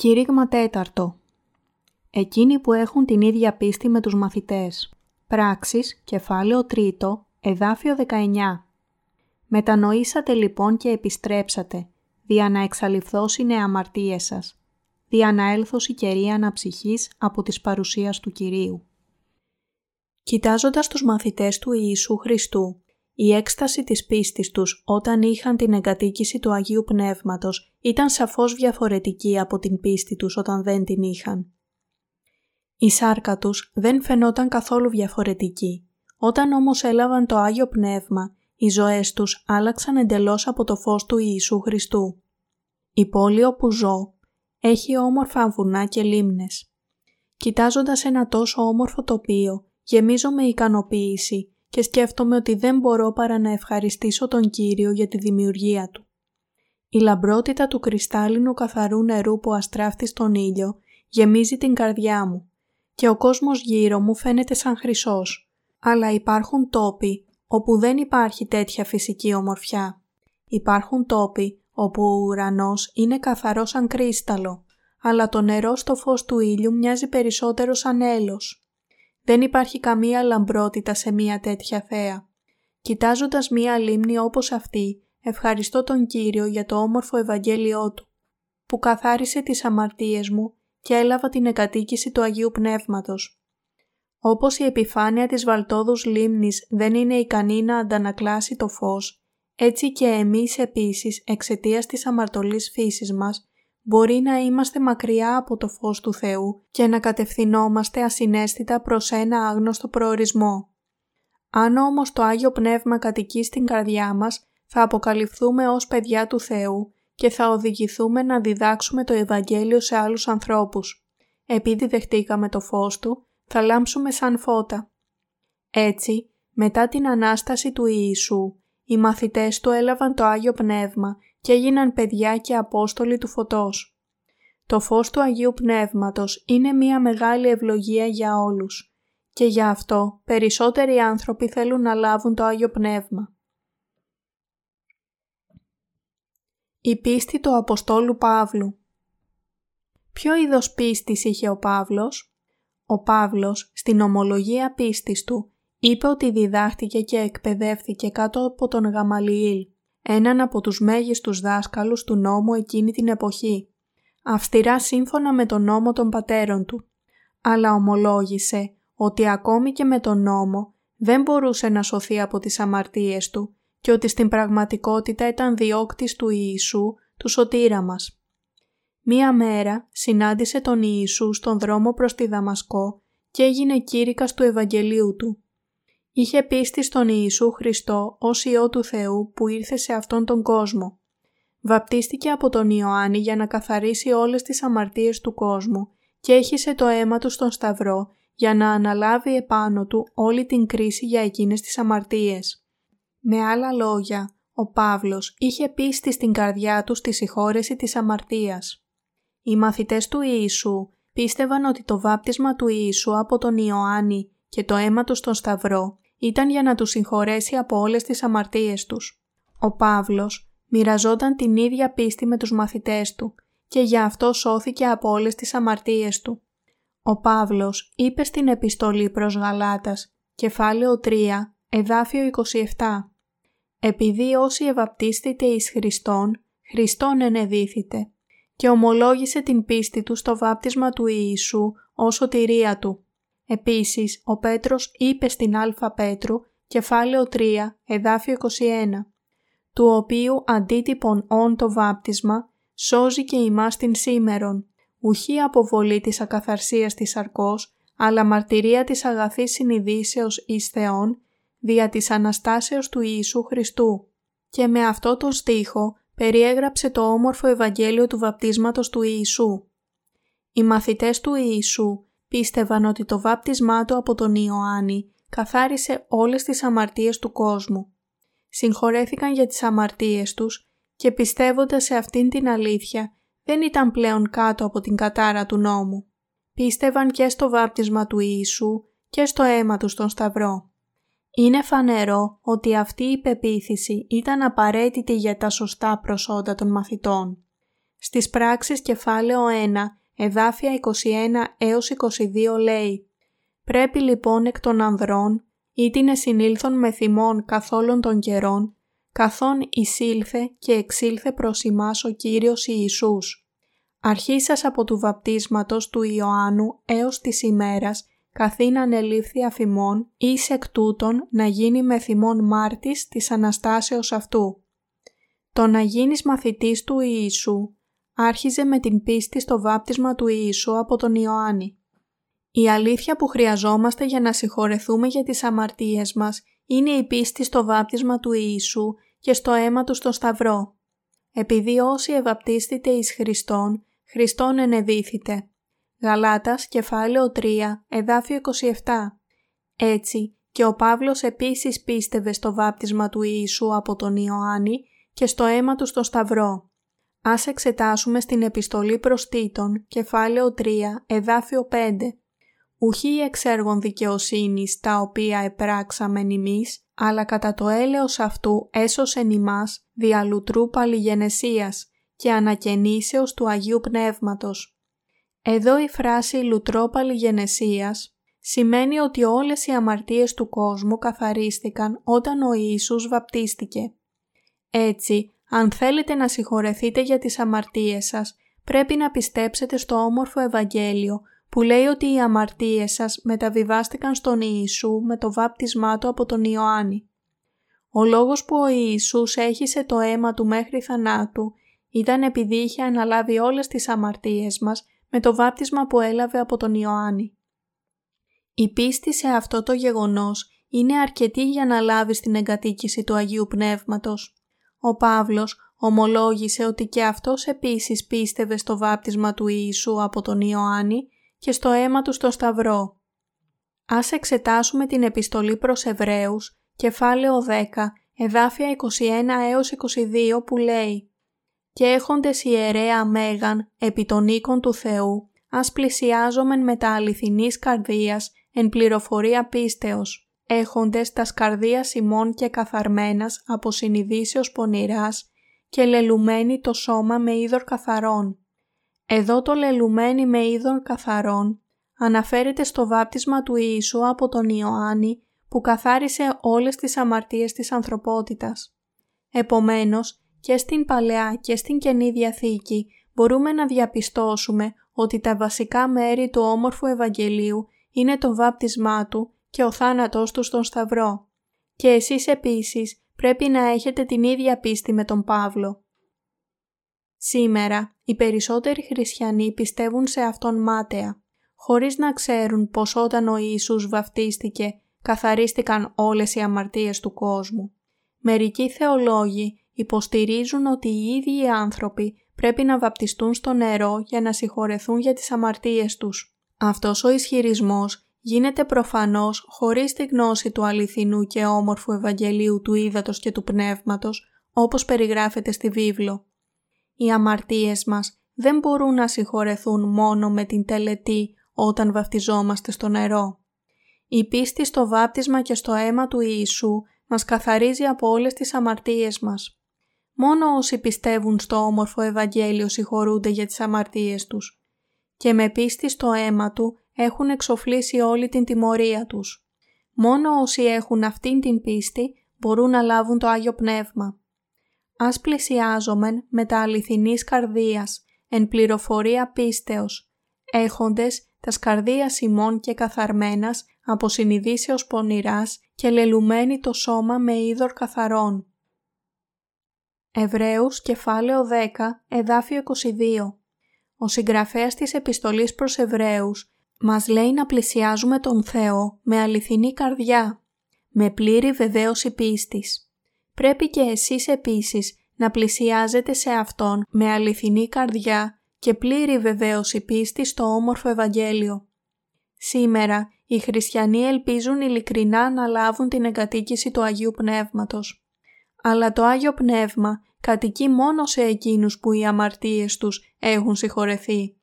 Κήρυγμα τέταρτο. Εκείνοι που έχουν την ίδια πίστη με τους μαθητές. Πράξεις, κεφάλαιο τρίτο, εδάφιο 19. Μετανοήσατε λοιπόν και επιστρέψατε, δια να εξαλειφθώσει αμαρτίες σας, δια να έλθωση κερία αναψυχής από της παρουσίας του Κυρίου. Κοιτάζοντας τους μαθητές του Ιησού Χριστού, η έκσταση της πίστης τους όταν είχαν την εγκατοίκηση του Αγίου Πνεύματος ήταν σαφώς διαφορετική από την πίστη τους όταν δεν την είχαν. Η σάρκα τους δεν φαινόταν καθόλου διαφορετική. Όταν όμως έλαβαν το Άγιο Πνεύμα, οι ζωές τους άλλαξαν εντελώς από το φως του Ιησού Χριστού. Η πόλη όπου ζω έχει όμορφα βουνά και λίμνες. Κοιτάζοντας ένα τόσο όμορφο τοπίο, γεμίζω με ικανοποίηση και σκέφτομαι ότι δεν μπορώ παρά να ευχαριστήσω τον Κύριο για τη δημιουργία Του. Η λαμπρότητα του κρυστάλλινου καθαρού νερού που αστράφτει στον ήλιο γεμίζει την καρδιά μου και ο κόσμος γύρω μου φαίνεται σαν χρυσός. Αλλά υπάρχουν τόποι όπου δεν υπάρχει τέτοια φυσική ομορφιά. Υπάρχουν τόποι όπου ο ουρανός είναι καθαρό σαν κρίσταλο, αλλά το νερό στο φως του ήλιου μοιάζει περισσότερο σαν έλος. Δεν υπάρχει καμία λαμπρότητα σε μία τέτοια θέα. Κοιτάζοντας μία λίμνη όπως αυτή, ευχαριστώ τον Κύριο για το όμορφο Ευαγγέλιό Του, που καθάρισε τις αμαρτίες μου και έλαβα την εκατοίκηση του Αγίου Πνεύματος. Όπως η επιφάνεια της βαλτόδους λίμνης δεν είναι ικανή να αντανακλάσει το φως, έτσι και εμείς επίσης εξαιτίας της αμαρτωλής φύσης μας μπορεί να είμαστε μακριά από το φως του Θεού και να κατευθυνόμαστε ασυναίσθητα προς ένα άγνωστο προορισμό. Αν όμως το Άγιο Πνεύμα κατοικεί στην καρδιά μας, θα αποκαλυφθούμε ως παιδιά του Θεού και θα οδηγηθούμε να διδάξουμε το Ευαγγέλιο σε άλλους ανθρώπους. Επειδή δεχτήκαμε το φως Του, θα λάμψουμε σαν φώτα. Έτσι, μετά την Ανάσταση του Ιησού, οι μαθητές Του έλαβαν το Άγιο Πνεύμα και έγιναν παιδιά και Απόστολοι του Φωτός. Το φως του Αγίου Πνεύματος είναι μία μεγάλη ευλογία για όλους και γι' αυτό περισσότεροι άνθρωποι θέλουν να λάβουν το Άγιο Πνεύμα. Η πίστη του Αποστόλου Παύλου Ποιο είδος πίστης είχε ο Παύλος; Ο Παύλος στην ομολογία πίστης του είπε ότι διδάχτηκε και εκπαιδεύθηκε κάτω από τον Γαμαλιήλ έναν από τους μέγιστους δάσκαλους του νόμου εκείνη την εποχή, αυστηρά σύμφωνα με τον νόμο των πατέρων του, αλλά ομολόγησε ότι ακόμη και με τον νόμο δεν μπορούσε να σωθεί από τις αμαρτίες του και ότι στην πραγματικότητα ήταν διώκτης του Ιησού, του σωτήρα μας. Μία μέρα συνάντησε τον Ιησού στον δρόμο προς τη Δαμασκό και έγινε κήρυκας του Ευαγγελίου του είχε πίστη στον Ιησού Χριστό ως Υιό του Θεού που ήρθε σε αυτόν τον κόσμο. Βαπτίστηκε από τον Ιωάννη για να καθαρίσει όλες τις αμαρτίες του κόσμου και έχισε το αίμα του στον Σταυρό για να αναλάβει επάνω του όλη την κρίση για εκείνες τις αμαρτίες. Με άλλα λόγια, ο Παύλος είχε πίστη στην καρδιά του στη συγχώρεση της αμαρτίας. Οι μαθητές του Ιησού πίστευαν ότι το βάπτισμα του Ιησού από τον Ιωάννη και το αίμα του στον Σταυρό ήταν για να τους συγχωρέσει από όλες τις αμαρτίες τους. Ο Παύλος μοιραζόταν την ίδια πίστη με τους μαθητές του και για αυτό σώθηκε από όλες τις αμαρτίες του. Ο Παύλος είπε στην επιστολή προς Γαλάτας, κεφάλαιο 3, εδάφιο 27 «Επειδή όσοι ευαπτίστητε εις Χριστόν, Χριστόν ενεδίθητε» και ομολόγησε την πίστη του στο βάπτισμα του Ιησού ως σωτηρία του. Επίσης, ο Πέτρος είπε στην Α Πέτρου, κεφάλαιο 3, εδάφιο 21, του οποίου αντίτυπον όν το βάπτισμα, σώζει και ημάς την σήμερον, ουχή αποβολή της ακαθαρσίας της αρκός, αλλά μαρτυρία της αγαθής συνειδήσεως εις Θεόν, δια της Αναστάσεως του Ιησού Χριστού. Και με αυτό το στίχο περιέγραψε το όμορφο Ευαγγέλιο του βαπτίσματος του Ιησού. Οι μαθητές του Ιησού πίστευαν ότι το βάπτισμά του από τον Ιωάννη καθάρισε όλες τις αμαρτίες του κόσμου. Συγχωρέθηκαν για τις αμαρτίες τους και πιστεύοντας σε αυτήν την αλήθεια δεν ήταν πλέον κάτω από την κατάρα του νόμου. Πίστευαν και στο βάπτισμα του Ιησού και στο αίμα τους στον Σταυρό. Είναι φανερό ότι αυτή η πεποίθηση ήταν απαραίτητη για τα σωστά προσόντα των μαθητών. Στις πράξεις κεφάλαιο 1, εδάφια 21 έως 22 λέει «Πρέπει λοιπόν εκ των ανδρών, ή την εσυνήλθον με θυμών καθόλων των καιρών, καθόν εισήλθε και εξήλθε προς ημάς ο Κύριος Ιησούς. Αρχίσας από του βαπτίσματος του Ιωάννου έως της ημέρας, καθήν ανελήφθη αφημών, εις εκ τούτων να γίνει με θυμών μάρτης της Αναστάσεως αυτού. Το να γίνεις μαθητής του Ιησού άρχιζε με την πίστη στο βάπτισμα του Ιησού από τον Ιωάννη. Η αλήθεια που χρειαζόμαστε για να συγχωρεθούμε για τις αμαρτίες μας είναι η πίστη στο βάπτισμα του Ιησού και στο αίμα του στον Σταυρό. Επειδή όσοι ευαπτίστητε εις Χριστόν, Χριστόν ενεδίθητε. Γαλάτας, κεφάλαιο 3, εδάφιο 27. Έτσι, και ο Παύλος επίσης πίστευε στο βάπτισμα του Ιησού από τον Ιωάννη και στο αίμα του στο Σταυρό. Ας εξετάσουμε στην επιστολή προς Τίτων, κεφάλαιο 3, εδάφιο 5. Ουχή εξέργων δικαιοσύνης τα οποία επράξαμεν ημείς, αλλά κατά το έλεος αυτού έσωσεν ημάς δια λουτρού παλιγενεσίας και ανακαινήσεως του Αγίου Πνεύματος. Εδώ η φράση λουτρό παλιγενεσίας σημαίνει ότι όλες οι αμαρτίες του κόσμου καθαρίστηκαν όταν ο Ιησούς βαπτίστηκε. Έτσι, αν θέλετε να συγχωρεθείτε για τις αμαρτίες σας, πρέπει να πιστέψετε στο όμορφο Ευαγγέλιο που λέει ότι οι αμαρτίες σας μεταβιβάστηκαν στον Ιησού με το βάπτισμά του από τον Ιωάννη. Ο λόγος που ο Ιησούς έχισε το αίμα του μέχρι θανάτου ήταν επειδή είχε αναλάβει όλες τις αμαρτίες μας με το βάπτισμα που έλαβε από τον Ιωάννη. Η πίστη σε αυτό το γεγονός είναι αρκετή για να λάβεις την εγκατοίκηση του Αγίου Πνεύματος. Ο Παύλος ομολόγησε ότι και αυτός επίσης πίστευε στο βάπτισμα του Ιησού από τον Ιωάννη και στο αίμα του στο Σταυρό. Ας εξετάσουμε την επιστολή προς Εβραίους, κεφάλαιο 10, εδάφια 21 έως 22 που λέει «Και έχοντες ιερέα μέγαν επί των οίκων του Θεού, ας πλησιάζομεν με τα αληθινής καρδίας εν πληροφορία πίστεως, έχοντες τα καρδίας ημών και καθαρμένας από συνειδήσεως πονηράς και λελουμένοι το σώμα με είδωρ καθαρών. Εδώ το λελουμένοι με είδων καθαρών αναφέρεται στο βάπτισμα του Ιησού από τον Ιωάννη που καθάρισε όλες τις αμαρτίες της ανθρωπότητας. Επομένως, και στην Παλαιά και στην Καινή Διαθήκη μπορούμε να διαπιστώσουμε ότι τα βασικά μέρη του όμορφου Ευαγγελίου είναι το βάπτισμά του και ο θάνατός του στον Σταυρό. Και εσείς επίσης πρέπει να έχετε την ίδια πίστη με τον Παύλο. Σήμερα, οι περισσότεροι χριστιανοί πιστεύουν σε Αυτόν μάταια, χωρίς να ξέρουν πως όταν ο Ιησούς βαφτίστηκε, καθαρίστηκαν όλες οι αμαρτίες του κόσμου. Μερικοί θεολόγοι υποστηρίζουν ότι οι ίδιοι οι άνθρωποι πρέπει να βαπτιστούν στο νερό για να συγχωρεθούν για τις αμαρτίες τους. Αυτός ο ισχυρισμός γίνεται προφανώς χωρίς τη γνώση του αληθινού και όμορφου Ευαγγελίου του Ήδατος και του Πνεύματος, όπως περιγράφεται στη βίβλο. Οι αμαρτίες μας δεν μπορούν να συγχωρεθούν μόνο με την τελετή όταν βαφτιζόμαστε στο νερό. Η πίστη στο βάπτισμα και στο αίμα του Ιησού μας καθαρίζει από όλες τις αμαρτίες μας. Μόνο όσοι πιστεύουν στο όμορφο Ευαγγέλιο συγχωρούνται για τις αμαρτίες τους και με πίστη στο αίμα Του έχουν εξοφλήσει όλη την τιμωρία τους. Μόνο όσοι έχουν αυτήν την πίστη μπορούν να λάβουν το Άγιο Πνεύμα. Ας πλησιάζομεν με τα αληθινής καρδίας, εν πληροφορία πίστεως, έχοντες τα σκαρδίας ημών και καθαρμένας από συνειδήσεως πονηράς και λελουμένη το σώμα με είδωρ καθαρών. Εβραίους κεφάλαιο 10, εδάφιο 22 Ο συγγραφέας της επιστολής προς Εβραίους μας λέει να πλησιάζουμε τον Θεό με αληθινή καρδιά, με πλήρη βεβαίωση πίστης. Πρέπει και εσείς επίσης να πλησιάζετε σε Αυτόν με αληθινή καρδιά και πλήρη βεβαίωση πίστη στο όμορφο Ευαγγέλιο. Σήμερα οι χριστιανοί ελπίζουν ειλικρινά να λάβουν την εγκατοίκηση του Αγίου Πνεύματος. Αλλά το Άγιο Πνεύμα κατοικεί μόνο σε εκείνους που οι αμαρτίες τους έχουν συγχωρεθεί.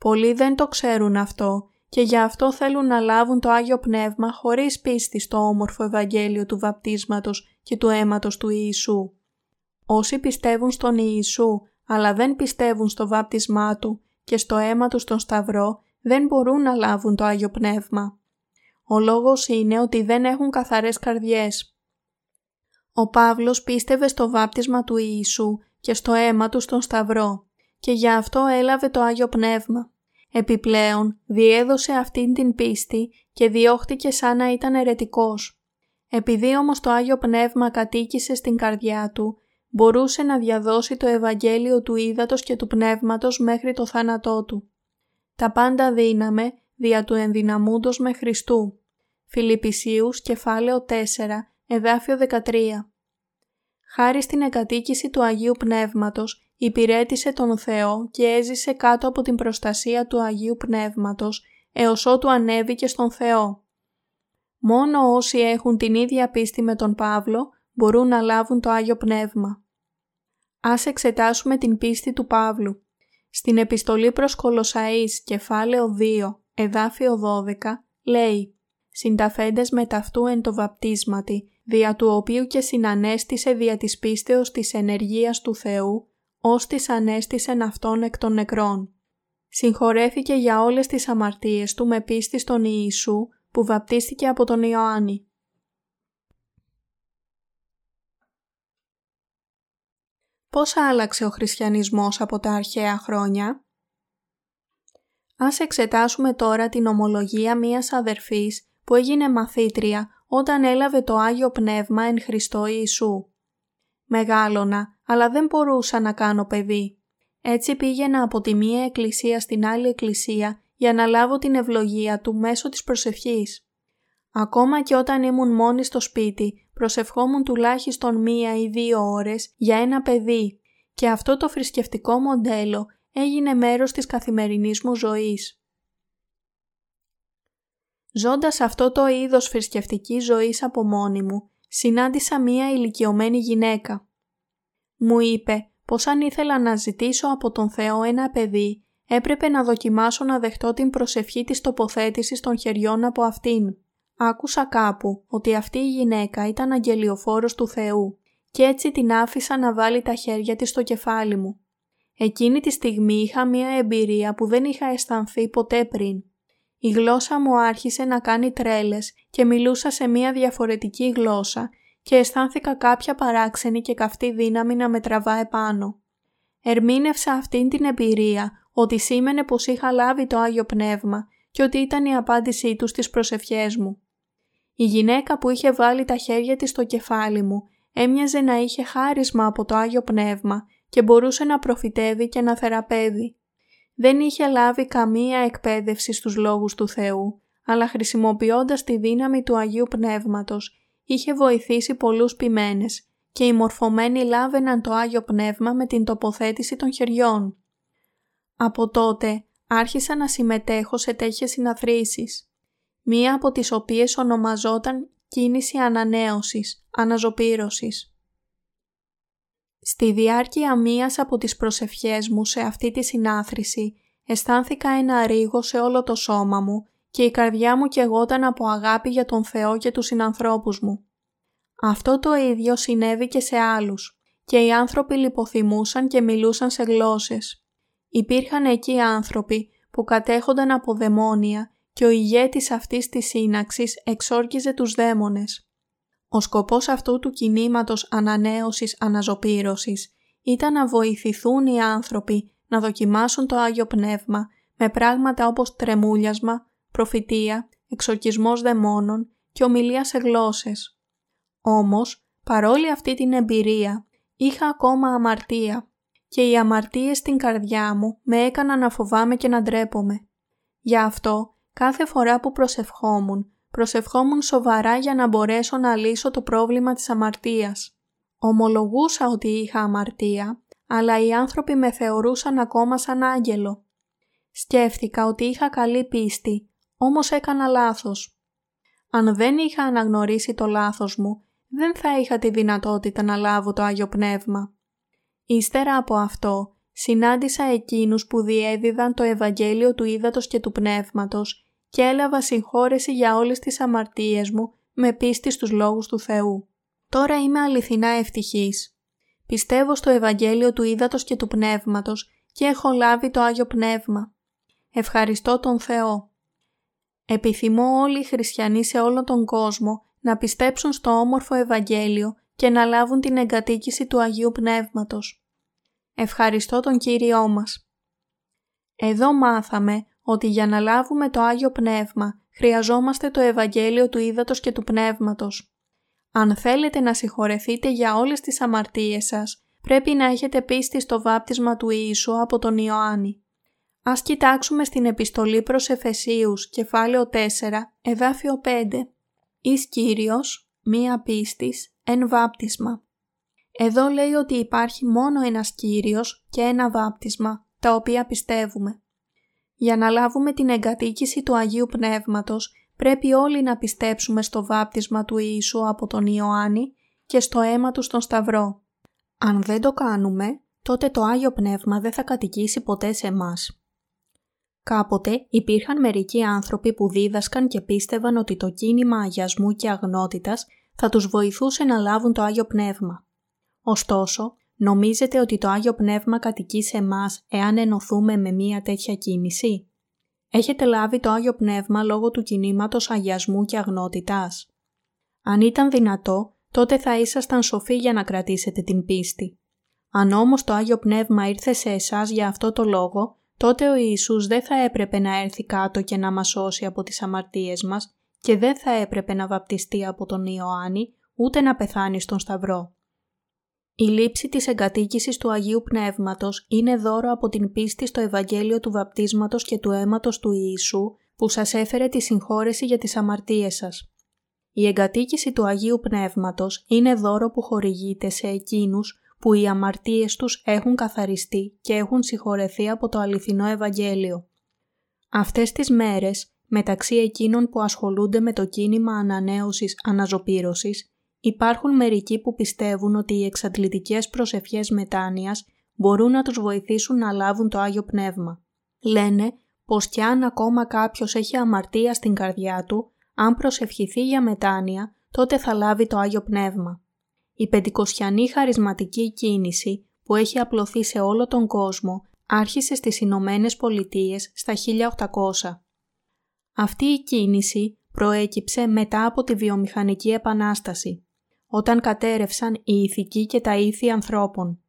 Πολλοί δεν το ξέρουν αυτό και γι' αυτό θέλουν να λάβουν το Άγιο Πνεύμα χωρίς πίστη στο όμορφο Ευαγγέλιο του βαπτίσματος και του αίματος του Ιησού. Όσοι πιστεύουν στον Ιησού αλλά δεν πιστεύουν στο βάπτισμά Του και στο αίμα Τους στον Σταυρό, δεν μπορούν να λάβουν το Άγιο Πνεύμα. Ο λόγος είναι ότι δεν έχουν καθαρές καρδιές. Ο Παύλος πίστευε στο βάπτισμα του Ιησού και στο αίμα Του στον Σταυρό και γι' αυτό έλαβε το Άγιο Πνεύμα. Επιπλέον, διέδωσε αυτήν την πίστη και διώχτηκε σαν να ήταν ερετικός. Επειδή όμως το Άγιο Πνεύμα κατοίκησε στην καρδιά του, μπορούσε να διαδώσει το Ευαγγέλιο του Ήδατος και του Πνεύματος μέχρι το θάνατό του. Τα πάντα δύναμε δια του ενδυναμούντος με Χριστού. Φιλιππισίους κεφάλαιο 4, εδάφιο 13. Χάρη στην εκατοίκηση του Αγίου Πνεύματος, υπηρέτησε τον Θεό και έζησε κάτω από την προστασία του Αγίου Πνεύματος, έως ότου ανέβηκε στον Θεό. Μόνο όσοι έχουν την ίδια πίστη με τον Παύλο μπορούν να λάβουν το Άγιο Πνεύμα. Ας εξετάσουμε την πίστη του Παύλου. Στην επιστολή προς Κολοσαΐς, κεφάλαιο 2, εδάφιο 12, λέει «Συνταφέντες με ταυτού εν το βαπτίσματι, δια του οποίου και συνανέστησε δια της πίστεως της ενεργείας του Θεού, ως της ανέστησεν αυτόν εκ των νεκρών. Συγχωρέθηκε για όλες τις αμαρτίες του με πίστη στον Ιησού που βαπτίστηκε από τον Ιωάννη. Πώς άλλαξε ο χριστιανισμός από τα αρχαία χρόνια; Ας εξετάσουμε τώρα την ομολογία μίας αδερφής που έγινε μαθήτρια όταν έλαβε το Άγιο Πνεύμα εν Χριστώ Ιησού. Μεγάλωνα, αλλά δεν μπορούσα να κάνω παιδί. Έτσι πήγαινα από τη μία εκκλησία στην άλλη εκκλησία για να λάβω την ευλογία του μέσω της προσευχής. Ακόμα και όταν ήμουν μόνη στο σπίτι, προσευχόμουν τουλάχιστον μία ή δύο ώρες για ένα παιδί και αυτό το θρησκευτικό μοντέλο έγινε μέρος της καθημερινής μου ζωής. Ζώντας αυτό το είδος θρησκευτική ζωής από μόνη μου, συνάντησα μία ηλικιωμένη γυναίκα. Μου είπε πως αν ήθελα να ζητήσω από τον Θεό ένα παιδί, έπρεπε να δοκιμάσω να δεχτώ την προσευχή της τοποθέτησης των χεριών από αυτήν. Άκουσα κάπου ότι αυτή η γυναίκα ήταν αγγελιοφόρος του Θεού και έτσι την άφησα να βάλει τα χέρια της στο κεφάλι μου. Εκείνη τη στιγμή είχα μία εμπειρία που δεν είχα αισθανθεί ποτέ πριν. Η γλώσσα μου άρχισε να κάνει τρέλες και μιλούσα σε μία διαφορετική γλώσσα και αισθάνθηκα κάποια παράξενη και καυτή δύναμη να με τραβά επάνω. Ερμήνευσα αυτήν την εμπειρία ότι σήμαινε πως είχα λάβει το Άγιο Πνεύμα και ότι ήταν η απάντησή του στις προσευχές μου. Η γυναίκα που είχε βάλει τα χέρια της στο κεφάλι μου έμοιαζε να είχε χάρισμα από το Άγιο Πνεύμα και μπορούσε να προφητεύει και να θεραπεύει. Δεν είχε λάβει καμία εκπαίδευση στους λόγους του Θεού, αλλά χρησιμοποιώντας τη δύναμη του Αγίου Πνεύματος είχε βοηθήσει πολλούς ποιμένες και οι μορφωμένοι λάβαιναν το Άγιο Πνεύμα με την τοποθέτηση των χεριών. Από τότε άρχισα να συμμετέχω σε τέτοιες συναθρήσεις, μία από τις οποίες ονομαζόταν κίνηση ανανέωσης, αναζωπήρωσης. Στη διάρκεια μίας από τις προσευχές μου σε αυτή τη συνάθρηση, αισθάνθηκα ένα ρίγο σε όλο το σώμα μου και η καρδιά μου καιγόταν από αγάπη για τον Θεό και τους συνανθρώπους μου. Αυτό το ίδιο συνέβη και σε άλλους και οι άνθρωποι λιποθυμούσαν και μιλούσαν σε γλώσσες. Υπήρχαν εκεί άνθρωποι που κατέχονταν από δαιμόνια και ο ηγέτης αυτής της σύναξης εξόρκιζε τους δαίμονες. Ο σκοπός αυτού του κινήματος ανανέωσης αναζωπήρωσης ήταν να βοηθηθούν οι άνθρωποι να δοκιμάσουν το Άγιο Πνεύμα με πράγματα όπως τρεμούλιασμα, προφητεία, εξορκισμός δαιμόνων και ομιλία σε γλώσσες. Όμως, παρόλη αυτή την εμπειρία, είχα ακόμα αμαρτία και οι αμαρτίες στην καρδιά μου με έκαναν να φοβάμαι και να ντρέπομαι. Γι' αυτό, κάθε φορά που προσευχόμουν, προσευχόμουν σοβαρά για να μπορέσω να λύσω το πρόβλημα της αμαρτίας. Ομολογούσα ότι είχα αμαρτία, αλλά οι άνθρωποι με θεωρούσαν ακόμα σαν άγγελο. Σκέφτηκα ότι είχα καλή πίστη όμως έκανα λάθος. Αν δεν είχα αναγνωρίσει το λάθος μου, δεν θα είχα τη δυνατότητα να λάβω το Άγιο Πνεύμα. Ύστερα από αυτό, συνάντησα εκείνους που διέδιδαν το Ευαγγέλιο του Ήδατος και του Πνεύματος και έλαβα συγχώρεση για όλες τις αμαρτίες μου με πίστη στους λόγους του Θεού. Τώρα είμαι αληθινά ευτυχής. Πιστεύω στο Ευαγγέλιο του Ήδατος και του Πνεύματος και έχω λάβει το Άγιο Πνεύμα. Ευχαριστώ τον Θεό. Επιθυμώ όλοι οι χριστιανοί σε όλο τον κόσμο να πιστέψουν στο όμορφο Ευαγγέλιο και να λάβουν την εγκατοίκηση του Αγίου Πνεύματος. Ευχαριστώ τον Κύριό μας. Εδώ μάθαμε ότι για να λάβουμε το Άγιο Πνεύμα χρειαζόμαστε το Ευαγγέλιο του Ήδατος και του Πνεύματος. Αν θέλετε να συγχωρεθείτε για όλες τις αμαρτίες σας, πρέπει να έχετε πίστη στο βάπτισμα του Ιησού από τον Ιωάννη. Ας κοιτάξουμε στην επιστολή προς Εφεσίους, κεφάλαιο 4, εδάφιο 5. «Εις Κύριος, μία πίστης, εν βάπτισμα». Εδώ λέει ότι υπάρχει μόνο ένας Κύριος και ένα βάπτισμα, τα οποία πιστεύουμε. Για να λάβουμε την εγκατοίκηση του Αγίου Πνεύματος, πρέπει όλοι να πιστέψουμε στο βάπτισμα του Ιησού από τον Ιωάννη και στο αίμα του στον Σταυρό. Αν δεν το κάνουμε, τότε το Άγιο Πνεύμα δεν θα κατοικήσει ποτέ σε εμάς. Κάποτε υπήρχαν μερικοί άνθρωποι που δίδασκαν και πίστευαν ότι το κίνημα αγιασμού και αγνότητας θα τους βοηθούσε να λάβουν το Άγιο Πνεύμα. Ωστόσο, νομίζετε ότι το Άγιο Πνεύμα κατοικεί σε εμάς εάν ενωθούμε με μία τέτοια κίνηση; Έχετε λάβει το Άγιο Πνεύμα λόγω του κινήματος αγιασμού και αγνότητας; Αν ήταν δυνατό, τότε θα ήσασταν σοφοί για να κρατήσετε την πίστη. Αν όμως το Άγιο Πνεύμα ήρθε σε εσάς για αυτό το λόγο, τότε ο Ιησούς δεν θα έπρεπε να έρθει κάτω και να μας σώσει από τις αμαρτίες μας και δεν θα έπρεπε να βαπτιστεί από τον Ιωάννη, ούτε να πεθάνει στον Σταυρό. Η λήψη της εγκατοίκησης του Αγίου Πνεύματος είναι δώρο από την πίστη στο Ευαγγέλιο του βαπτίσματος και του αίματος του Ιησού που σας έφερε τη συγχώρεση για τις αμαρτίες σας. Η εγκατοίκηση του Αγίου Πνεύματος είναι δώρο που χορηγείται σε εκείνους που οι αμαρτίες τους έχουν καθαριστεί και έχουν συγχωρεθεί από το αληθινό Ευαγγέλιο. Αυτές τις μέρες, μεταξύ εκείνων που ασχολούνται με το κίνημα ανανέωσης αναζωπήρωσης, υπάρχουν μερικοί που πιστεύουν ότι οι εξαντλητικές προσευχές μετάνοιας μπορούν να τους βοηθήσουν να λάβουν το Άγιο Πνεύμα. Λένε πως κι αν ακόμα κάποιος έχει αμαρτία στην καρδιά του, αν προσευχηθεί για μετάνοια, τότε θα λάβει το Άγιο Πνεύμα. Η πεντηκοσιανή χαρισματική κίνηση που έχει απλωθεί σε όλο τον κόσμο άρχισε στις Ηνωμένες Πολιτείες στα 1800. Αυτή η κίνηση προέκυψε μετά από τη βιομηχανική επανάσταση, όταν κατέρευσαν οι ηθικοί και τα ήθη ανθρώπων.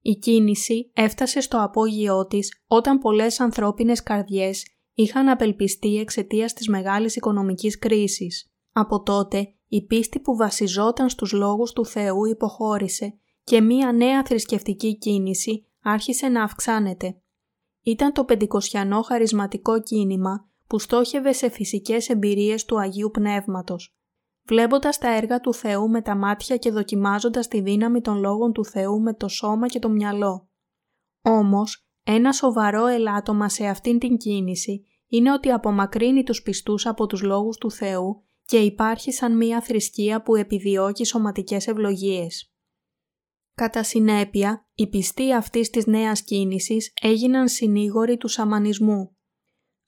Η κίνηση έφτασε στο απόγειό της όταν πολλές ανθρώπινες καρδιές είχαν απελπιστεί εξαιτίας της μεγάλης οικονομικής κρίσης. Από τότε η πίστη που βασιζόταν στους λόγους του Θεού υποχώρησε και μία νέα θρησκευτική κίνηση άρχισε να αυξάνεται. Ήταν το πεντηκοσιανό χαρισματικό κίνημα που στόχευε σε φυσικές εμπειρίες του Αγίου Πνεύματος. Βλέποντας τα έργα του Θεού με τα μάτια και δοκιμάζοντας τη δύναμη των λόγων του Θεού με το σώμα και το μυαλό. Όμως, ένα σοβαρό ελάττωμα σε αυτήν την κίνηση είναι ότι απομακρύνει τους πιστούς από τους λόγους του Θεού και υπάρχει σαν μία θρησκεία που επιδιώκει σωματικές ευλογίες. Κατά συνέπεια, οι πιστοί αυτής της νέας κίνησης έγιναν συνήγοροι του σαμανισμού.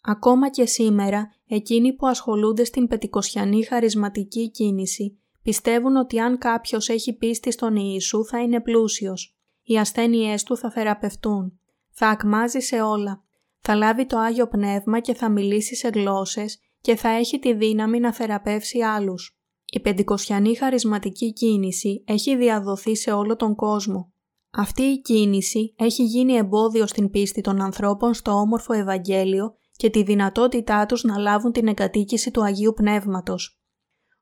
Ακόμα και σήμερα, εκείνοι που ασχολούνται στην πετικοσιανή χαρισματική κίνηση πιστεύουν ότι αν κάποιος έχει πίστη στον Ιησού θα είναι πλούσιος. Οι ασθένειές του θα θεραπευτούν. Θα ακμάζει σε όλα. Θα λάβει το Άγιο Πνεύμα και θα μιλήσει σε γλώσσες και θα έχει τη δύναμη να θεραπεύσει άλλους. Η πεντηκοσιανή χαρισματική κίνηση έχει διαδοθεί σε όλο τον κόσμο. Αυτή η κίνηση έχει γίνει εμπόδιο στην πίστη των ανθρώπων στο όμορφο Ευαγγέλιο και τη δυνατότητά τους να λάβουν την εγκατοίκηση του Αγίου Πνεύματος.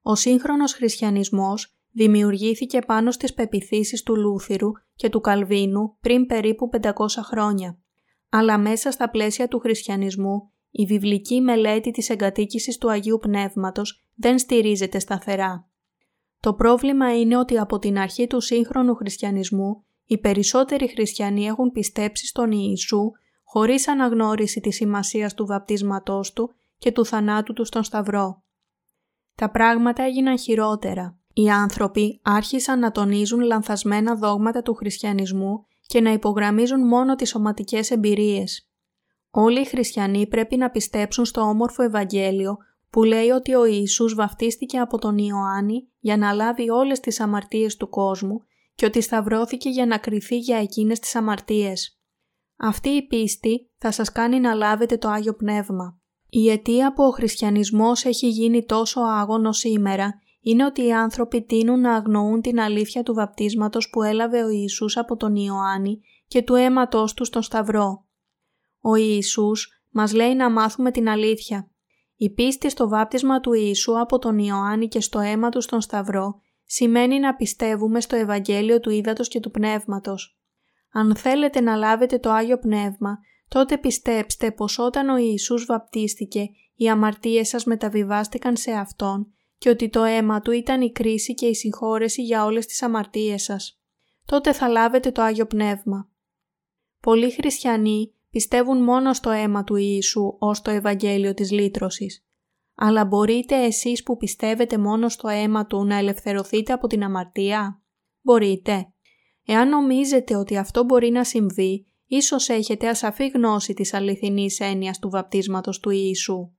Ο σύγχρονος χριστιανισμός δημιουργήθηκε πάνω στις πεπιθήσεις του Λούθυρου και του Καλβίνου πριν περίπου 500 χρόνια. Αλλά μέσα στα πλαίσια του χριστιανισμού η βιβλική μελέτη της εγκατοίκησης του Αγίου Πνεύματος δεν στηρίζεται σταθερά. Το πρόβλημα είναι ότι από την αρχή του σύγχρονου χριστιανισμού οι περισσότεροι χριστιανοί έχουν πιστέψει στον Ιησού χωρίς αναγνώριση της σημασίας του βαπτίσματός του και του θανάτου του στον Σταυρό. Τα πράγματα έγιναν χειρότερα. Οι άνθρωποι άρχισαν να τονίζουν λανθασμένα δόγματα του χριστιανισμού και να υπογραμμίζουν μόνο τις σωματικές εμπειρίες. Όλοι οι χριστιανοί πρέπει να πιστέψουν στο όμορφο Ευαγγέλιο που λέει ότι ο Ιησούς βαφτίστηκε από τον Ιωάννη για να λάβει όλες τις αμαρτίες του κόσμου και ότι σταυρώθηκε για να κριθεί για εκείνες τις αμαρτίες. Αυτή η πίστη θα σας κάνει να λάβετε το Άγιο Πνεύμα. Η αιτία που ο χριστιανισμός έχει γίνει τόσο άγωνο σήμερα είναι ότι οι άνθρωποι τείνουν να αγνοούν την αλήθεια του βαπτίσματος που έλαβε ο Ιησούς από τον Ιωάννη και του αίματος του στον Σταυρό. Ο Ιησούς μας λέει να μάθουμε την αλήθεια. Η πίστη στο βάπτισμα του Ιησού από τον Ιωάννη και στο αίμα του στον Σταυρό σημαίνει να πιστεύουμε στο Ευαγγέλιο του Ήδατος και του Πνεύματος. Αν θέλετε να λάβετε το Άγιο Πνεύμα, τότε πιστέψτε πως όταν ο Ιησούς βαπτίστηκε, οι αμαρτίες σας μεταβιβάστηκαν σε Αυτόν και ότι το αίμα Του ήταν η κρίση και η συγχώρεση για όλες τις αμαρτίες σας. Τότε θα λάβετε το Άγιο Πνεύμα. Πολλοί χριστιανοί πιστεύουν μόνο στο αίμα του Ιησού ως το Ευαγγέλιο της λύτρωσης. Αλλά μπορείτε εσείς που πιστεύετε μόνο στο αίμα Του να ελευθερωθείτε από την αμαρτία; Μπορείτε. Εάν νομίζετε ότι αυτό μπορεί να συμβεί, ίσως έχετε ασαφή γνώση της αληθινής έννοιας του βαπτίσματος του Ιησού.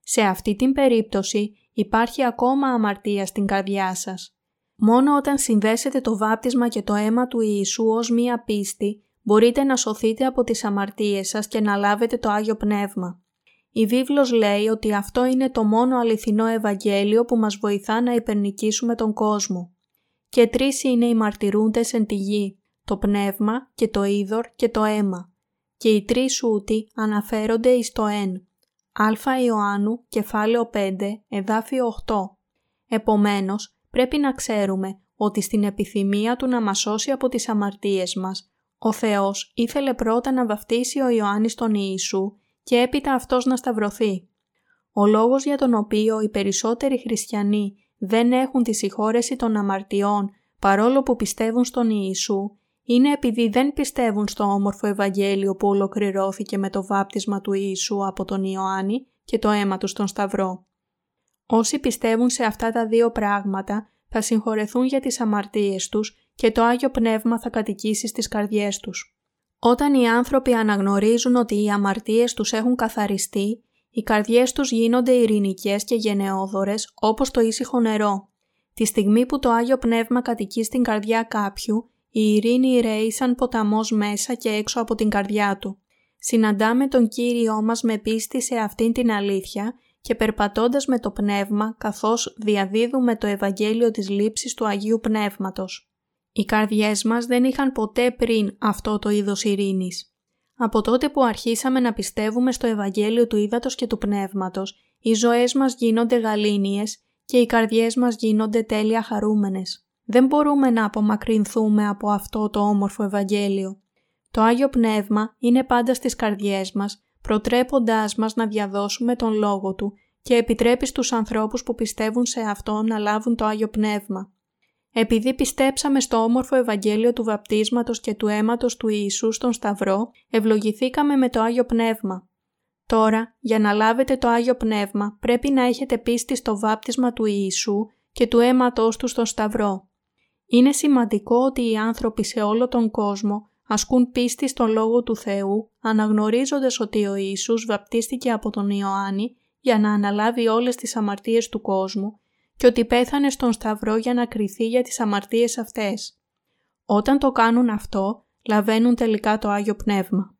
Σε αυτή την περίπτωση υπάρχει ακόμα αμαρτία στην καρδιά σας. Μόνο όταν συνδέσετε το βάπτισμα και το αίμα του Ιησού ως μία πίστη, μπορείτε να σωθείτε από τις αμαρτίες σας και να λάβετε το Άγιο Πνεύμα. Η βίβλος λέει ότι αυτό είναι το μόνο αληθινό Ευαγγέλιο που μας βοηθά να υπερνικήσουμε τον κόσμο. Και τρεις είναι οι μαρτυρούντες εν τη γη, το πνεύμα και το είδωρ και το αίμα. Και οι τρεις ούτοι αναφέρονται εις το εν. Α Ιωάννου, κεφάλαιο 5, εδάφιο 8. Επομένως, πρέπει να ξέρουμε ότι στην επιθυμία του να μας σώσει από τις αμαρτίες μας, ο Θεός ήθελε πρώτα να βαφτίσει ο Ιωάννης τον Ιησού και έπειτα αυτός να σταυρωθεί. Ο λόγος για τον οποίο οι περισσότεροι χριστιανοί δεν έχουν τη συγχώρεση των αμαρτιών παρόλο που πιστεύουν στον Ιησού είναι επειδή δεν πιστεύουν στο όμορφο Ευαγγέλιο που ολοκληρώθηκε με το βάπτισμα του Ιησού από τον Ιωάννη και το αίμα τους στον Σταυρό. Όσοι πιστεύουν σε αυτά τα δύο πράγματα θα συγχωρεθούν για τις αμαρτίες τους και το Άγιο Πνεύμα θα κατοικήσει στις καρδιές τους. Όταν οι άνθρωποι αναγνωρίζουν ότι οι αμαρτίες τους έχουν καθαριστεί, οι καρδιές τους γίνονται ειρηνικές και γενναιόδορες όπως το ήσυχο νερό. Τη στιγμή που το Άγιο Πνεύμα κατοικεί στην καρδιά κάποιου, η ειρήνη ρέει σαν ποταμός μέσα και έξω από την καρδιά του. Συναντάμε τον Κύριό μας με πίστη σε αυτήν την αλήθεια και περπατώντας με το Πνεύμα καθώς διαδίδουμε το Ευαγγέλιο της λήψης του Αγίου Πνεύματος. Οι καρδιές μας δεν είχαν ποτέ πριν αυτό το είδος ειρήνης. Από τότε που αρχίσαμε να πιστεύουμε στο Ευαγγέλιο του Ήδατος και του Πνεύματος, οι ζωές μας γίνονται γαλήνιες και οι καρδιές μας γίνονται τέλεια χαρούμενες. Δεν μπορούμε να απομακρυνθούμε από αυτό το όμορφο Ευαγγέλιο. Το Άγιο Πνεύμα είναι πάντα στις καρδιές μας, προτρέποντάς μας να διαδώσουμε τον Λόγο Του και επιτρέπει στους ανθρώπους που πιστεύουν σε αυτό να λάβουν το Άγιο Πνεύμα. Επειδή πιστέψαμε στο όμορφο Ευαγγέλιο του βαπτίσματος και του αίματος του Ιησού στον Σταυρό, ευλογηθήκαμε με το Άγιο Πνεύμα. Τώρα, για να λάβετε το Άγιο Πνεύμα, πρέπει να έχετε πίστη στο βάπτισμα του Ιησού και του αίματος του στον Σταυρό. Είναι σημαντικό ότι οι άνθρωποι σε όλο τον κόσμο ασκούν πίστη στον Λόγο του Θεού, αναγνωρίζοντας ότι ο Ιησούς βαπτίστηκε από τον Ιωάννη για να αναλάβει όλες τις αμαρτίες του κόσμου και ότι πέθανε στον Σταυρό για να κριθεί για τις αμαρτίες αυτές. Όταν το κάνουν αυτό, λαβαίνουν τελικά το Άγιο Πνεύμα.